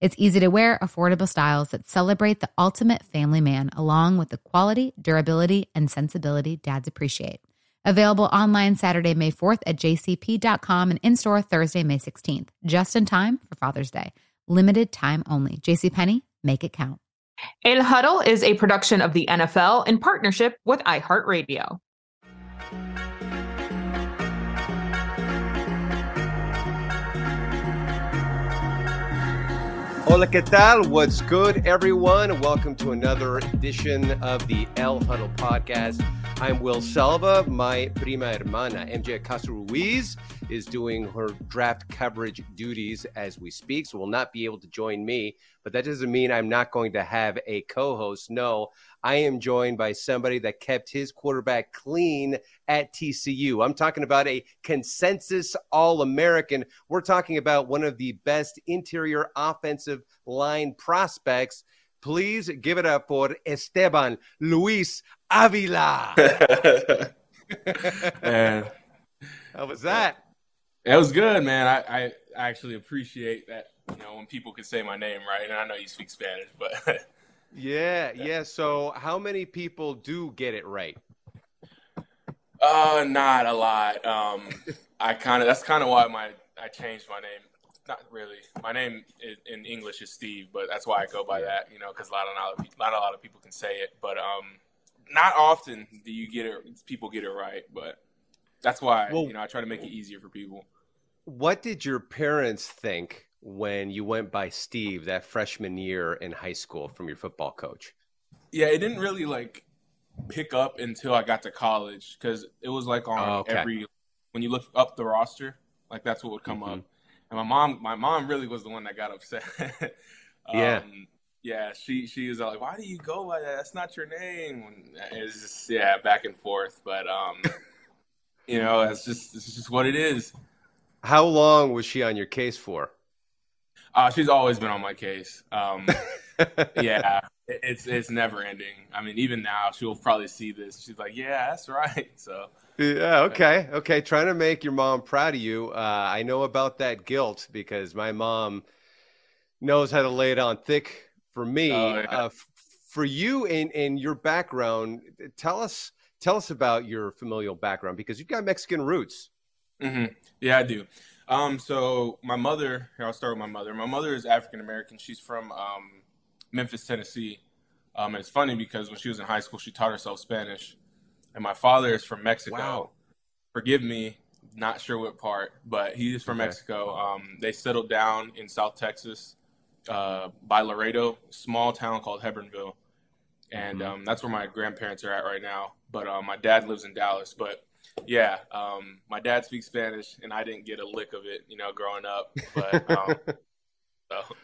It's easy to wear, affordable styles that celebrate the ultimate family man, along with the quality, durability, and sensibility dads appreciate. Available online Saturday, May 4th at jcp.com and in store Thursday, May 16th, just in time for Father's Day. Limited time only. JCPenney, make it count. El Huddle is a production of the NFL in partnership with iHeartRadio. Hola, ¿qué tal? What's good, everyone? Welcome to another edition of the El Huddle podcast. I'm Will Selva. My prima hermana, MJ Acosta Ruiz, is doing her draft coverage duties as we speak, so will not be able to join me. But that doesn't mean I'm not going to have a co host. No, I am joined by somebody that kept his quarterback clean at TCU. I'm talking about a consensus All American. We're talking about one of the best interior offensive line prospects. Please give it up for Esteban Luis Avila. man, how was that? It was good, man. I, I actually appreciate that. You know, when people can say my name right, and I know you speak Spanish, but yeah, yeah. So, how many people do get it right? Uh, not a lot. Um, I kind of that's kind of why my I changed my name. Not really. My name is, in English is Steve, but that's why I go by that. You know, because a lot of not a lot of people can say it, but um, not often do you get it. People get it right, but that's why well, you know I try to make it easier for people. What did your parents think when you went by Steve that freshman year in high school from your football coach? Yeah, it didn't really like pick up until I got to college because it was like on oh, okay. every when you look up the roster, like that's what would come mm-hmm. up. And my mom, my mom really was the one that got upset. um, yeah, yeah, she she was like, "Why do you go by that? That's not your name." it's just yeah, back and forth. But um, you know, it's just it's just what it is. How long was she on your case for? Uh, she's always been on my case. Um, yeah, it's it's never ending. I mean, even now she'll probably see this. She's like, "Yeah, that's right." So yeah, okay, okay. Trying to make your mom proud of you. Uh, I know about that guilt because my mom knows how to lay it on thick for me. Oh, yeah. uh, f- for you and and your background, tell us tell us about your familial background because you've got Mexican roots. Mm-hmm. Yeah, I do. Um, so my mother, I'll start with my mother. My mother is African American. She's from um, Memphis, Tennessee. Um, and it's funny because when she was in high school, she taught herself Spanish. And my father is from Mexico. Wow. Forgive me, not sure what part, but he is from okay. Mexico. Um, they settled down in South Texas uh, by Laredo, small town called Hebbronville, And mm-hmm. um, that's where my grandparents are at right now. But uh, my dad lives in Dallas. But yeah, um, my dad speaks Spanish, and I didn't get a lick of it, you know, growing up. But um, so.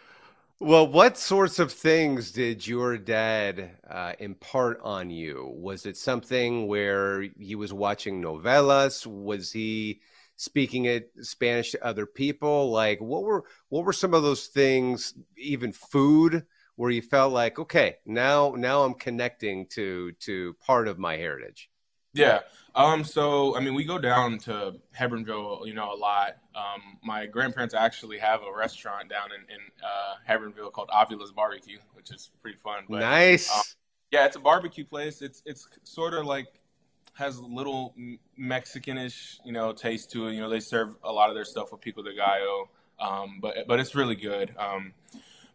Well, what sorts of things did your dad uh, impart on you? Was it something where he was watching novellas? Was he speaking it Spanish to other people? Like, what were what were some of those things? Even food, where you felt like, okay, now now I'm connecting to to part of my heritage. Yeah. Um. So I mean, we go down to Hebbronville, you know, a lot. Um. My grandparents actually have a restaurant down in in uh, Hebbronville called Avila's Barbecue, which is pretty fun. But, nice. Um, yeah, it's a barbecue place. It's it's sort of like has a little Mexicanish, you know, taste to it. You know, they serve a lot of their stuff with pico de gallo. Um. But but it's really good. Um.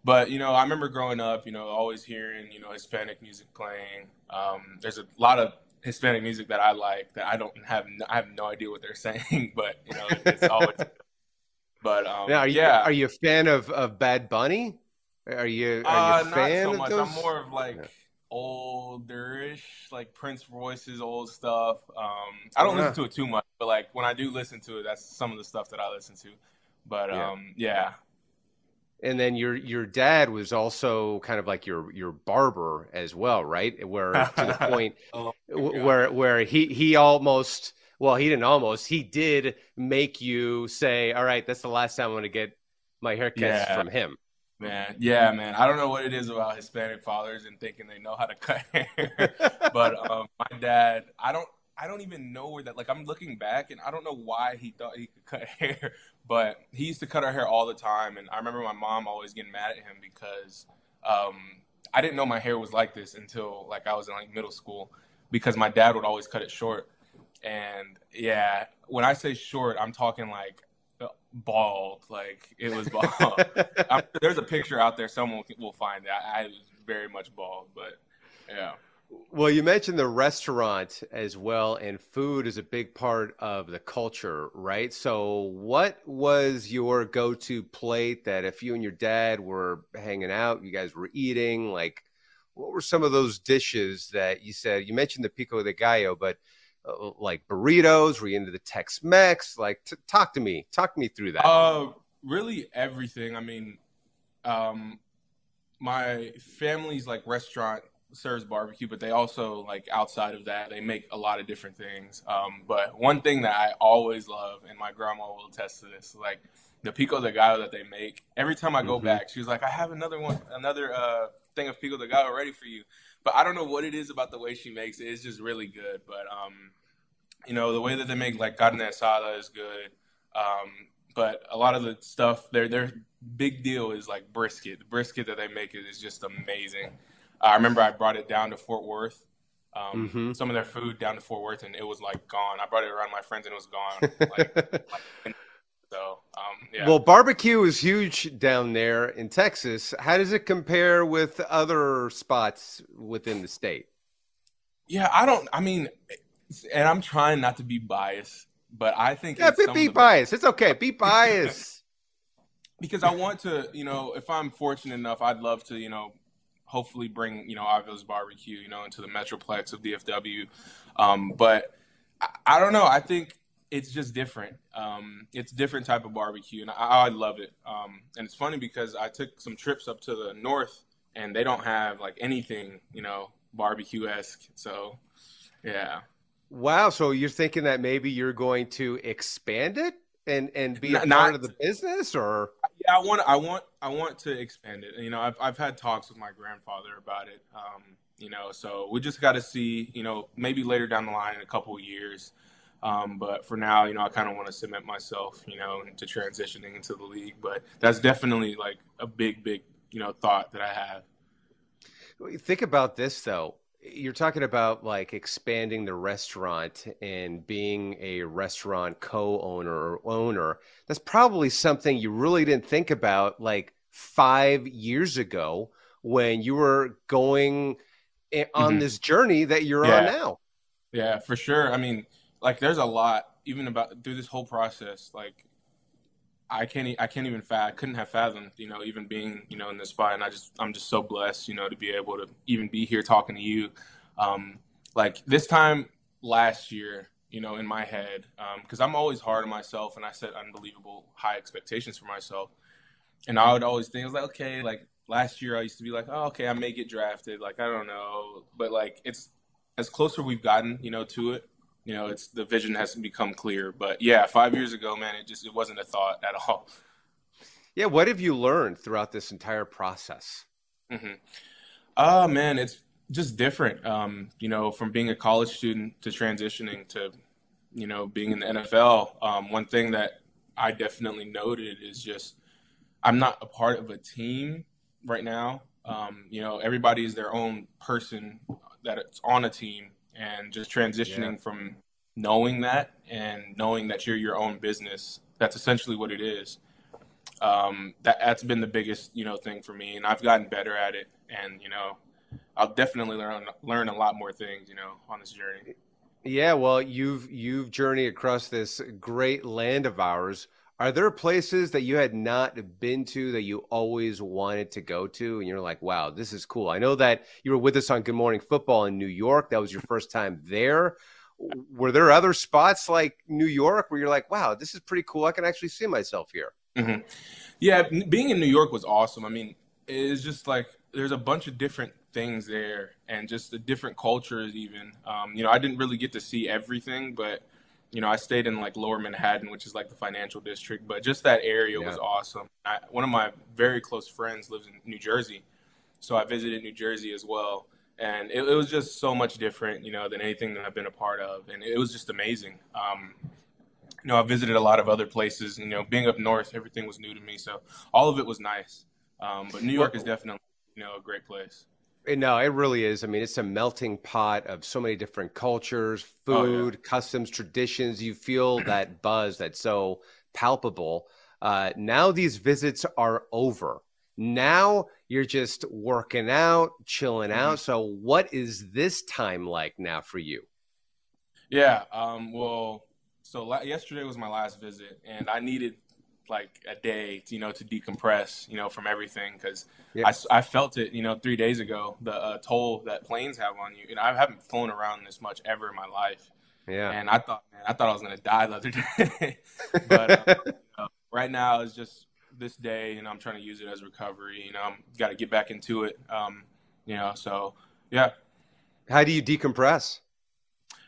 But you know, I remember growing up, you know, always hearing you know Hispanic music playing. Um. There's a lot of Hispanic music that I like that I don't have I have no idea what they're saying, but you know it's always. but um, now, are you, yeah, are you a fan of, of Bad Bunny? Are you are you a uh, fan not so much. Those? I'm more of like yeah. olderish, like Prince Royce's old stuff. Um, I don't yeah. listen to it too much, but like when I do listen to it, that's some of the stuff that I listen to. But yeah. um, yeah, and then your your dad was also kind of like your your barber as well, right? Where to the point oh, where where he he almost well he didn't almost he did make you say, all right, that's the last time I'm going to get my haircuts yeah. from him. Man, yeah, man. I don't know what it is about Hispanic fathers and thinking they know how to cut hair, but um, my dad, I don't. I don't even know where that like I'm looking back and I don't know why he thought he could cut hair, but he used to cut our hair all the time and I remember my mom always getting mad at him because um, I didn't know my hair was like this until like I was in like middle school because my dad would always cut it short. And yeah, when I say short, I'm talking like bald. Like it was bald. there's a picture out there. Someone will find it. I, I was very much bald, but yeah. Well, you mentioned the restaurant as well, and food is a big part of the culture, right? So, what was your go to plate that if you and your dad were hanging out, you guys were eating? Like, what were some of those dishes that you said? You mentioned the pico de gallo, but uh, like burritos, were you into the Tex Mex? Like, t- talk to me, talk me through that. Uh, really everything. I mean, um, my family's like restaurant serves barbecue, but they also like outside of that, they make a lot of different things. Um, but one thing that I always love, and my grandma will attest to this, like the pico de gallo that they make. Every time I go mm-hmm. back, she's like, "I have another one, another uh, thing of pico de gallo ready for you." But I don't know what it is about the way she makes it. It's just really good. But um, you know, the way that they make like carne asada is good. Um, but a lot of the stuff, their their big deal is like brisket. The brisket that they make is just amazing. I remember I brought it down to Fort Worth. Um, mm-hmm. Some of their food down to Fort Worth, and it was like gone. I brought it around my friends, and it was gone. like, like, so, um, yeah. Well, barbecue is huge down there in Texas. How does it compare with other spots within the state? Yeah, I don't. I mean, and I'm trying not to be biased, but I think yeah, be, be biased. It's okay. Be biased. because I want to, you know, if I'm fortunate enough, I'd love to, you know, hopefully bring you know Avila's barbecue you know into the metroplex of DFW. Um, but I, I, don't know. I think it's just different. Um, it's different type of barbecue, and I, I love it. Um, and it's funny because I took some trips up to the north, and they don't have like anything you know barbecue esque. So yeah. Wow. So you're thinking that maybe you're going to expand it and and be a not, part of the business, or Yeah, I want I want I want to expand it. You know, I've I've had talks with my grandfather about it. Um, you know, so we just got to see. You know, maybe later down the line in a couple of years. Um, but for now, you know, I kind of want to cement myself, you know, into transitioning into the league. But that's definitely like a big, big, you know, thought that I have. Think about this though. You're talking about like expanding the restaurant and being a restaurant co-owner or owner. That's probably something you really didn't think about like five years ago when you were going on mm-hmm. this journey that you're yeah. on now. Yeah, for sure. I mean, like there's a lot even about through this whole process. Like I can't I can't even I couldn't have fathomed you know even being you know in this spot, and I just I'm just so blessed you know to be able to even be here talking to you. Um, like this time last year, you know, in my head, because um, I'm always hard on myself, and I set unbelievable high expectations for myself. And I would always think, I was like, okay, like last year, I used to be like, oh, okay, I may get drafted. Like, I don't know. But like, it's as closer we've gotten, you know, to it, you know, it's the vision has become clear. But yeah, five years ago, man, it just it wasn't a thought at all. Yeah, what have you learned throughout this entire process? Mm-hmm. Oh man, it's just different. Um, you know, from being a college student to transitioning to, you know, being in the NFL. Um, one thing that I definitely noted is just I'm not a part of a team right now. Um, you know, everybody is their own person that it's on a team and just transitioning yeah. from knowing that and knowing that you're your own business. That's essentially what it is. Um, that that's been the biggest you know thing for me, and I've gotten better at it. And you know, I'll definitely learn learn a lot more things you know on this journey. Yeah, well, you've you've journeyed across this great land of ours. Are there places that you had not been to that you always wanted to go to? And you're like, wow, this is cool. I know that you were with us on Good Morning Football in New York. That was your first time there. Were there other spots like New York where you're like, wow, this is pretty cool. I can actually see myself here? Mm-hmm. Yeah, being in New York was awesome. I mean, it's just like there's a bunch of different things there and just the different cultures, even. Um, you know, I didn't really get to see everything, but you know, I stayed in like lower Manhattan, which is like the financial district, but just that area yeah. was awesome. I, one of my very close friends lives in New Jersey. So I visited New Jersey as well. And it, it was just so much different, you know, than anything that I've been a part of. And it was just amazing. Um, you know, I visited a lot of other places, you know, being up north, everything was new to me. So all of it was nice. Um, but New York is definitely, you know, a great place. No, it really is. I mean, it's a melting pot of so many different cultures, food, oh, yeah. customs, traditions. You feel that buzz that's so palpable. Uh, now these visits are over. Now you're just working out, chilling mm-hmm. out. So, what is this time like now for you? Yeah. Um, well, so la- yesterday was my last visit, and I needed like a day, you know, to decompress, you know, from everything because yeah. I, I felt it, you know, three days ago, the uh, toll that planes have on you. And I haven't flown around this much ever in my life. Yeah. And I thought, man, I thought I was going to die the other day. but uh, you know, right now it's just this day, and I'm trying to use it as recovery. You know, I'm got to get back into it. Um, you know, so yeah. How do you decompress?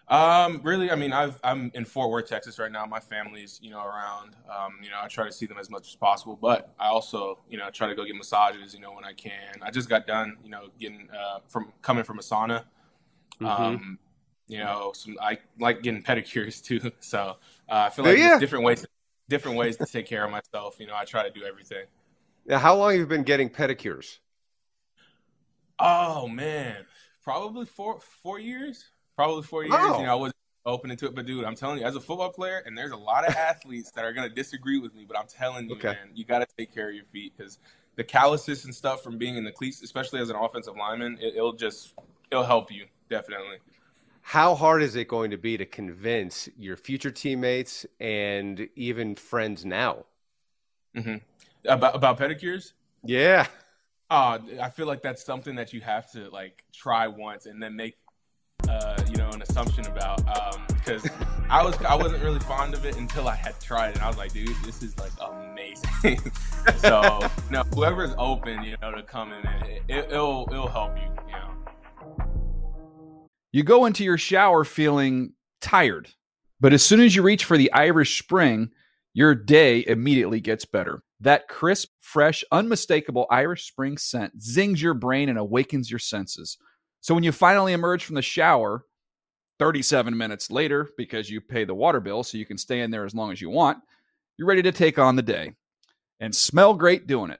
Um, really, I mean, I've, I'm in Fort Worth, Texas right now. My family's, you know, around. Um, you know, I try to see them as much as possible, but I also, you know, try to go get massages, you know, when I can. I just got done, you know, getting uh, from coming from a sauna. Mm-hmm. Um, you know, some I like getting pedicures too. So uh, I feel like yeah. different ways, different ways to take care of myself. You know, I try to do everything. Now, how long have you been getting pedicures? Oh man, probably four four years probably four years. Oh. You know, I wasn't open to it, but dude, I'm telling you, as a football player, and there's a lot of athletes that are gonna disagree with me, but I'm telling you, okay. man, you got to take care of your feet because the calluses and stuff from being in the cleats, especially as an offensive lineman, it, will just it'll help you definitely. How hard is it going to be to convince your future teammates and even friends now? Mm-hmm. About about pedicures? Yeah. Uh, I feel like that's something that you have to like try once and then make uh, you know, an assumption about because um, I was I wasn't really fond of it until I had tried it. And I was like, dude, this is like amazing. so, you whoever's open, you know, to come in, it, it, it'll it'll help you. You know. You go into your shower feeling tired, but as soon as you reach for the Irish Spring, your day immediately gets better. That crisp, fresh, unmistakable Irish Spring scent zings your brain and awakens your senses. So when you finally emerge from the shower 37 minutes later, because you pay the water bill so you can stay in there as long as you want, you're ready to take on the day and smell great doing it.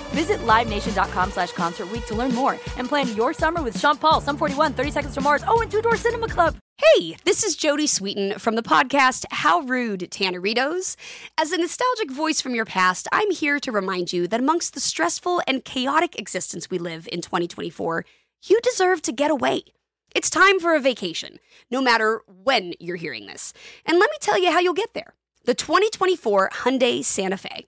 Visit LiveNation.com slash Concert to learn more and plan your summer with Sean Paul, Sum 41, 30 Seconds to Mars, oh, and Two Door Cinema Club. Hey, this is Jodie Sweetin from the podcast How Rude, Tanneritos. As a nostalgic voice from your past, I'm here to remind you that amongst the stressful and chaotic existence we live in 2024, you deserve to get away. It's time for a vacation, no matter when you're hearing this. And let me tell you how you'll get there. The 2024 Hyundai Santa Fe.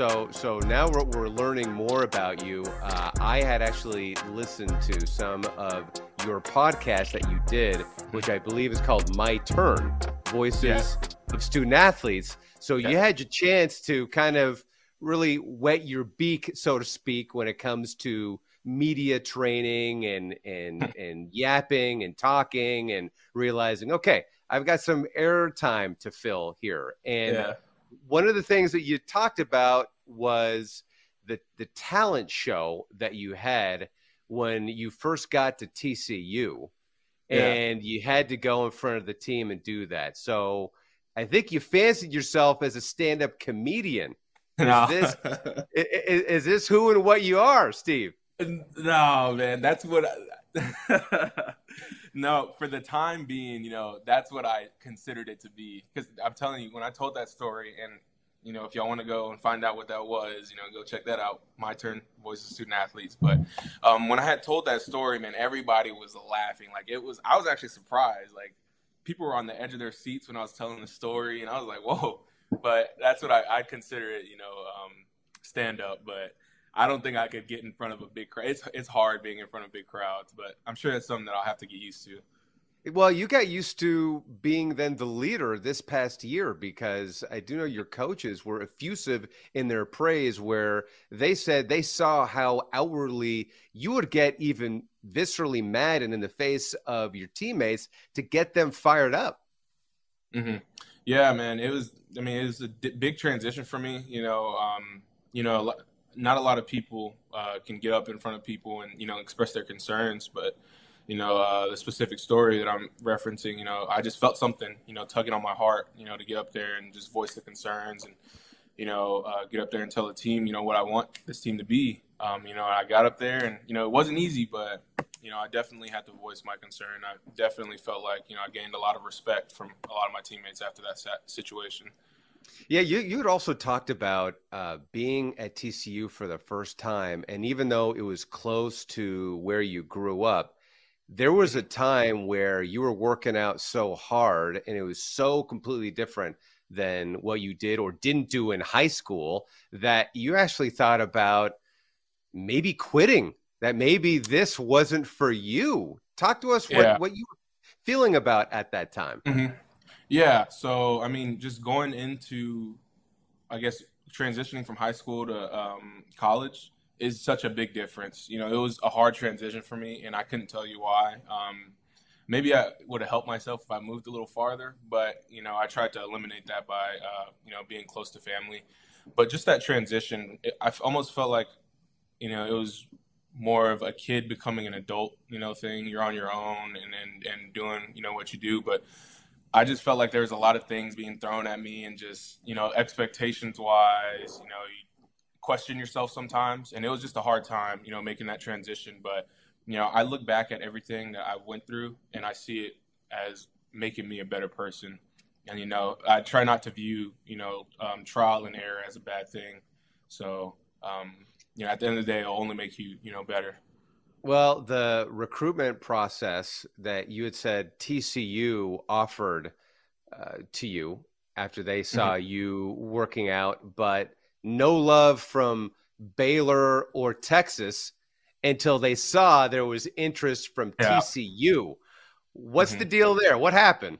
So, so now we're, we're learning more about you. Uh, I had actually listened to some of your podcast that you did, which I believe is called My Turn Voices yeah. of Student Athletes. So yeah. you had your chance to kind of really wet your beak, so to speak, when it comes to media training and and and yapping and talking and realizing, okay, I've got some air time to fill here. And yeah one of the things that you talked about was the the talent show that you had when you first got to TCU, yeah. and you had to go in front of the team and do that. So I think you fancied yourself as a stand up comedian. Is this is, is, this who and what you are, Steve? No, man, that's what. I, no, for the time being, you know, that's what I considered it to be. Because I'm telling you, when I told that story, and you know, if y'all want to go and find out what that was, you know, go check that out. My turn, Voices of Student Athletes. But um, when I had told that story, man, everybody was laughing. Like it was, I was actually surprised. Like people were on the edge of their seats when I was telling the story, and I was like, whoa. But that's what I, I consider it, you know, um, stand up. But I don't think I could get in front of a big crowd. It's it's hard being in front of big crowds, but I'm sure that's something that I'll have to get used to. Well, you got used to being then the leader this past year because I do know your coaches were effusive in their praise, where they said they saw how outwardly you would get even viscerally mad and in the face of your teammates to get them fired up. Mm-hmm. Yeah, man, it was. I mean, it was a big transition for me. You know, um, you know, not a lot of people uh, can get up in front of people and you know express their concerns, but you know uh, the specific story that I'm referencing, you know, I just felt something, you know, tugging on my heart, you know, to get up there and just voice the concerns and you know uh, get up there and tell the team, you know, what I want this team to be. Um, you know, I got up there and you know it wasn't easy, but you know, I definitely had to voice my concern. I definitely felt like, you know, I gained a lot of respect from a lot of my teammates after that situation. Yeah, you you had also talked about uh, being at TCU for the first time, and even though it was close to where you grew up, there was a time where you were working out so hard, and it was so completely different than what you did or didn't do in high school that you actually thought about maybe quitting. That maybe this wasn't for you. Talk to us what, Yeah. what you were feeling about at that time. Mhm. Yeah. So, I mean, just going into, I guess, transitioning from high school to um, college is such a big difference. You know, it was a hard transition for me, and I couldn't tell you why. Um, maybe I would have helped myself if I moved a little farther, but you know, I tried to eliminate that by uh, you know being close to family. But just that transition, it, I almost felt like you know it was more of a kid becoming an adult, you know, thing. You're on your own and and, and doing you know what you do, but I just felt like there was a lot of things being thrown at me, and just you know expectations wise, you know, you question yourself sometimes, and it was just a hard time, you know, making that transition. But you know, I look back at everything that I went through, and I see it as making me a better person. And you know, I try not to view you know um, trial and error as a bad thing. So um, you know, at the end of the day, it'll only make you you know better. Well, the recruitment process that you had said TCU offered uh, to you after they saw you working out, but no love from Baylor or Texas until they saw there was interest from Yeah. TCU. What's Mhm. the deal there? What happened?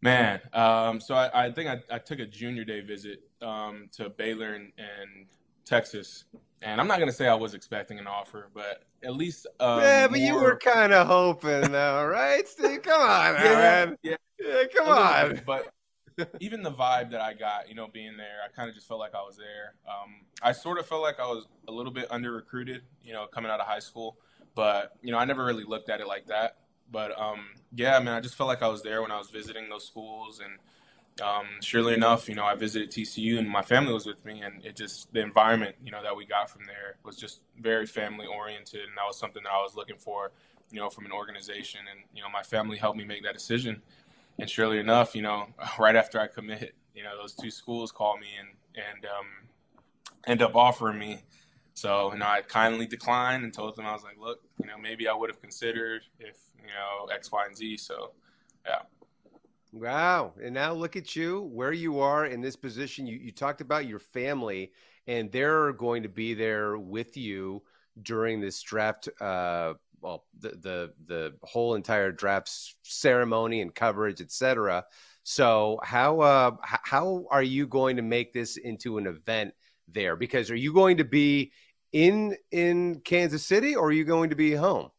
Man, um, so I, I think I, I took a junior day visit um, to Baylor and, and Texas, and I'm not gonna say I was expecting an offer, but at least um, yeah, but you were kind of hoping, though, right, Steve? Come on, yeah, man. yeah, Yeah, come on. bit, but even the vibe that I got, you know, being there, I kind of just felt like I was there. Um, I sort of felt like I was a little bit under recruited, you know, coming out of high school, but you know, I never really looked at it like that. But um, yeah, man, I just felt like I was there when I was visiting those schools, and um, surely enough, you know, I visited TCU and my family was with me, and it just the environment, you know, that we got from there was just very family oriented, and that was something that I was looking for, you know, from an organization, and you know, my family helped me make that decision, and surely enough, you know, right after I commit, you know, those two schools called me and and um, end up offering me. So, you know, I kindly declined and told them I was like, look, you know, maybe I would have considered if, you know, X, Y, and Z. So, yeah. Wow. And now look at you, where you are in this position. You, you talked about your family, and they're going to be there with you during this draft. Uh, well, the, the the whole entire draft ceremony and coverage, et cetera. So, how uh, how are you going to make this into an event there? Because are you going to be in in Kansas City, or are you going to be home?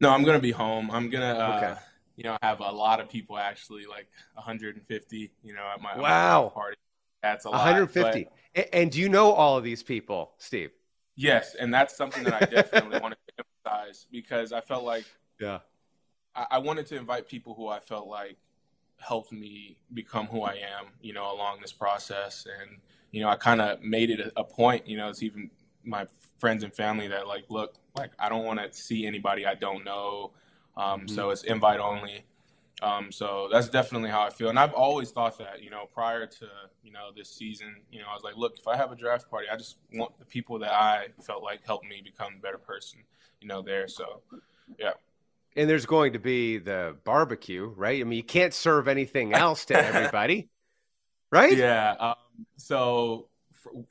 No, I'm going to be home. I'm going to, uh, Okay. You know, have a lot of people actually, like 150, you know, at my, Wow. party. That's a lot. 150. but- and do you know all of these people, Steve? Yes, and that's something that I definitely wanted to emphasize because I felt like Yeah. I, I wanted to invite people who I felt like helped me become who I am, you know, along this process. And, you know, I kind of made it a, a point, you know, it's even my friends and family that like, look, like, I don't want to see anybody I don't know. Um, So it's invite only. Um, so that's definitely how I feel. And I've always thought that, you know, prior to, you know, this season, you know, I was like, look, if I have a draft party, I just want the people that I felt like helped me become a better person, you know, there. So, yeah. And there's going to be the barbecue, right? I mean, you can't serve anything else to everybody, right? Yeah. Um, so,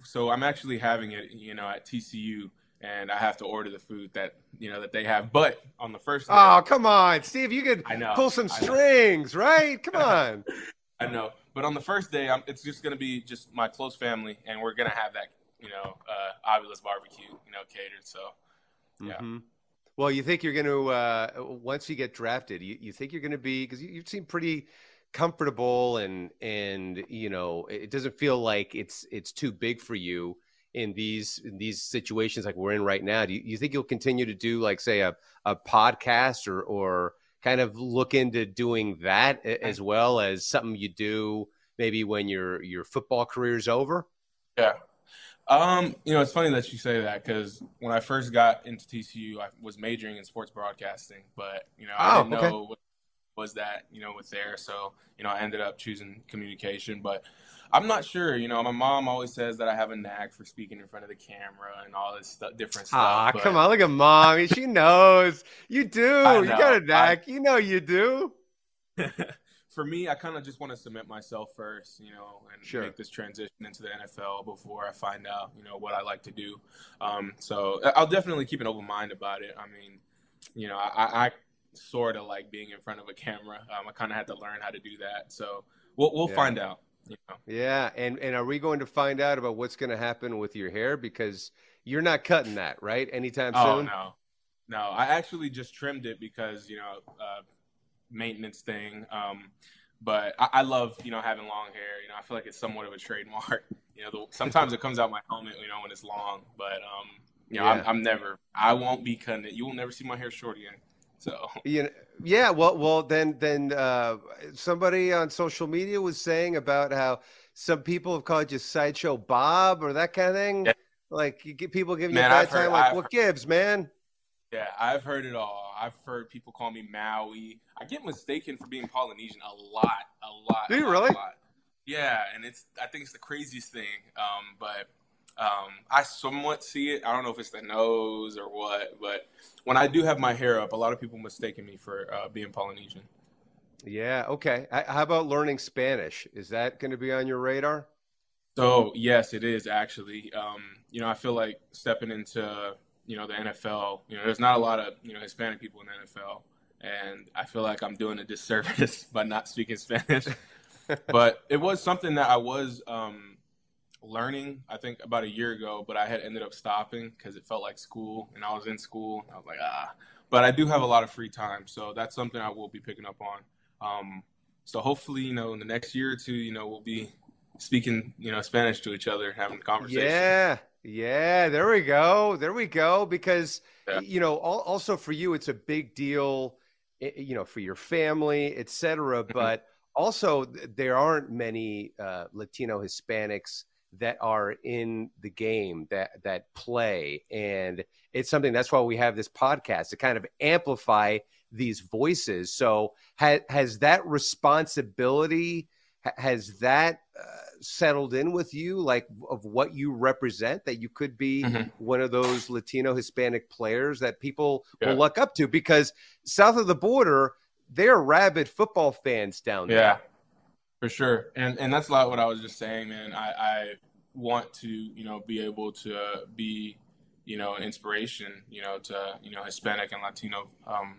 so I'm actually having it, you know, at TCU, and I have to order the food that you know that they have. But on the first, day, Oh, come on, Steve. You could I know, pull some strings, right? Come on. I know. But on the first day, I'm, it's just gonna be just my close family, and we're gonna have that, you know, uh, Avila's barbecue, you know, catered. So, yeah. Mhm. Well, you think you're going to uh, once you get drafted, you, you think you're going to be because you, you seem pretty comfortable and and you know it doesn't feel like it's it's too big for you in these in these situations like we're in right now. Do you, you think you'll continue to do like say a a podcast or or kind of look into doing that as well as something you do maybe when your your football career is over? Yeah. Um, you know, it's funny that you say that because when I first got into TCU, I was majoring in sports broadcasting, but you know, I Oh, didn't okay. know what was that you know with there, so you know, I ended up choosing communication, but. I'm not sure. You know, my mom always says that I have a knack for speaking in front of the camera and all this stu- different stuff. Ah, but- come on, look at mommy. She knows. You do. I You got a knack. You know you do. for me, I kind of just want to submit myself first, you know, and Sure. make this transition into the NFL before I find out, you know, what I like to do. Um, so I- I'll definitely keep an open mind about it. I mean, you know, I, I sort of like being in front of a camera. Um, I kind of had to learn how to do that. So we'll we'll Yeah. find out. You know. Yeah, and and are we going to find out about what's going to happen with your hair because you're not cutting that right anytime Oh soon? no, no. I actually just trimmed it because you know uh, maintenance thing. Um, but I, I love you know having long hair. You know, I feel like it's somewhat of a trademark. You know, the, sometimes it comes out my helmet. You know, when it's long. But um, you know, Yeah. I'm, I'm never. I won't be cutting it. You will never see my hair short again. So You know, yeah, well, well, then, then uh, somebody on social media was saying about how some people have called you sideshow Bob or that kind of thing. Yeah. Like you get people giving Man, you a bad I've heard- time. Like, I've what heard- gives, man? yeah, I've heard it all. I've heard people call me Maui. I get mistaken for being Polynesian a lot, a lot. Do you lot, really? A lot. Yeah, and it's I think it's the craziest thing. Um, but um, I somewhat see it. I don't know if it's the nose or what, but when I do have my hair up, a lot of people mistaken me for uh, being Polynesian. Yeah. Okay. H- How about learning Spanish? Is that going to be on your radar? So yes, it is actually. Um, you know, I feel like stepping into you know the NFL. You know, there's not a lot of you know Hispanic people in the NFL, and I feel like I'm doing a disservice by not speaking Spanish. but it was something that I was um, learning. I think about a year ago, but I had ended up stopping because it felt like school, and I was in school. I was like, ah. But I do have a lot of free time, so that's something I will be picking up on. Um, so hopefully, you know, in the next year or two, you know, we'll be speaking, you know, Spanish to each other, having a conversation. Yeah. Yeah. There we go. There we go. Because, Yeah. you know, al- also for you, it's a big deal, you know, for your family, et cetera. Mm-hmm. But also, there aren't many uh, Latino Hispanics that are in the game that that play. And it's something that's why we have this podcast to kind of amplify these voices. So ha- has that responsibility ha- has that uh, settled in with you like of what you represent that you could be Mhm. one of those latino hispanic players that people Yeah. will look up to? Because south of the border they're rabid football fans down there. Yeah, for sure. And and that's a lot what I was just saying, man. I, I want to, you know, be able to uh, be, you know, an inspiration, you know, to, you know, Hispanic and Latino, um,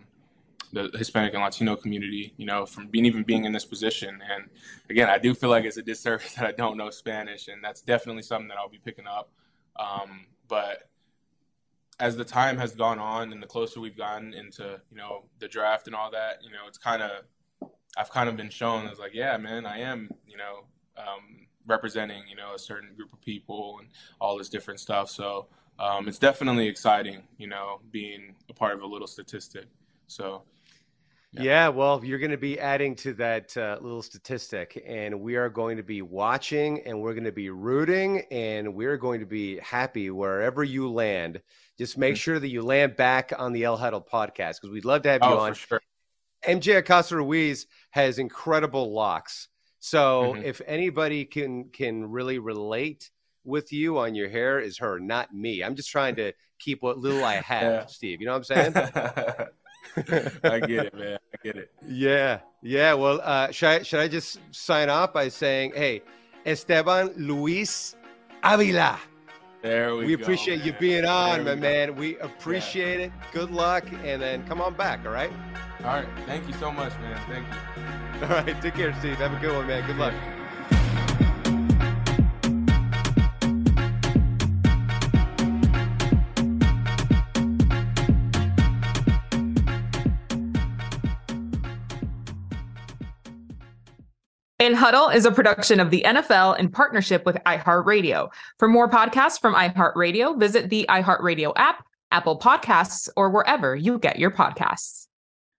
the Hispanic and Latino community, you know, from being even being in this position. And again, I do feel like it's a disservice that I don't know Spanish, and that's definitely something that I'll be picking up. Um, but as the time has gone on and the closer we've gotten into, you know, the draft and all that, you know, it's kind of I've kind of been shown as like, yeah, man, I am, you know, um, representing, you know, a certain group of people and all this different stuff. So um, it's definitely exciting, you know, being a part of a little statistic. So Yeah. well, you're going to be adding to that uh, little statistic, and we are going to be watching, and we're going to be rooting, and we're going to be happy wherever you land. Just make sure that you land back on the El Huddle podcast because we'd love to have you oh, on. for sure. MJ Acosta Ruiz has incredible locks. So Mhm. if anybody can can really relate with you on your hair, is her, not me. I'm just trying to keep what little I have, Yeah. Steve. You know what I'm saying? I get it, man. I get it. Yeah, yeah. Well, uh, should I should I just sign off by saying, "Hey, Esteban Luis Avila, There we, go. we, go, appreciate you being on, There my we go. man. We appreciate it. Good luck, and then come on back. All right. All right. Thank you so much, man. Thank you. All right. Take care, Steve. Have a good one, man. Good luck. El Huddle is a production of the NFL in partnership with iHeartRadio. For more podcasts from iHeartRadio, visit the iHeartRadio app, Apple Podcasts, or wherever you get your podcasts.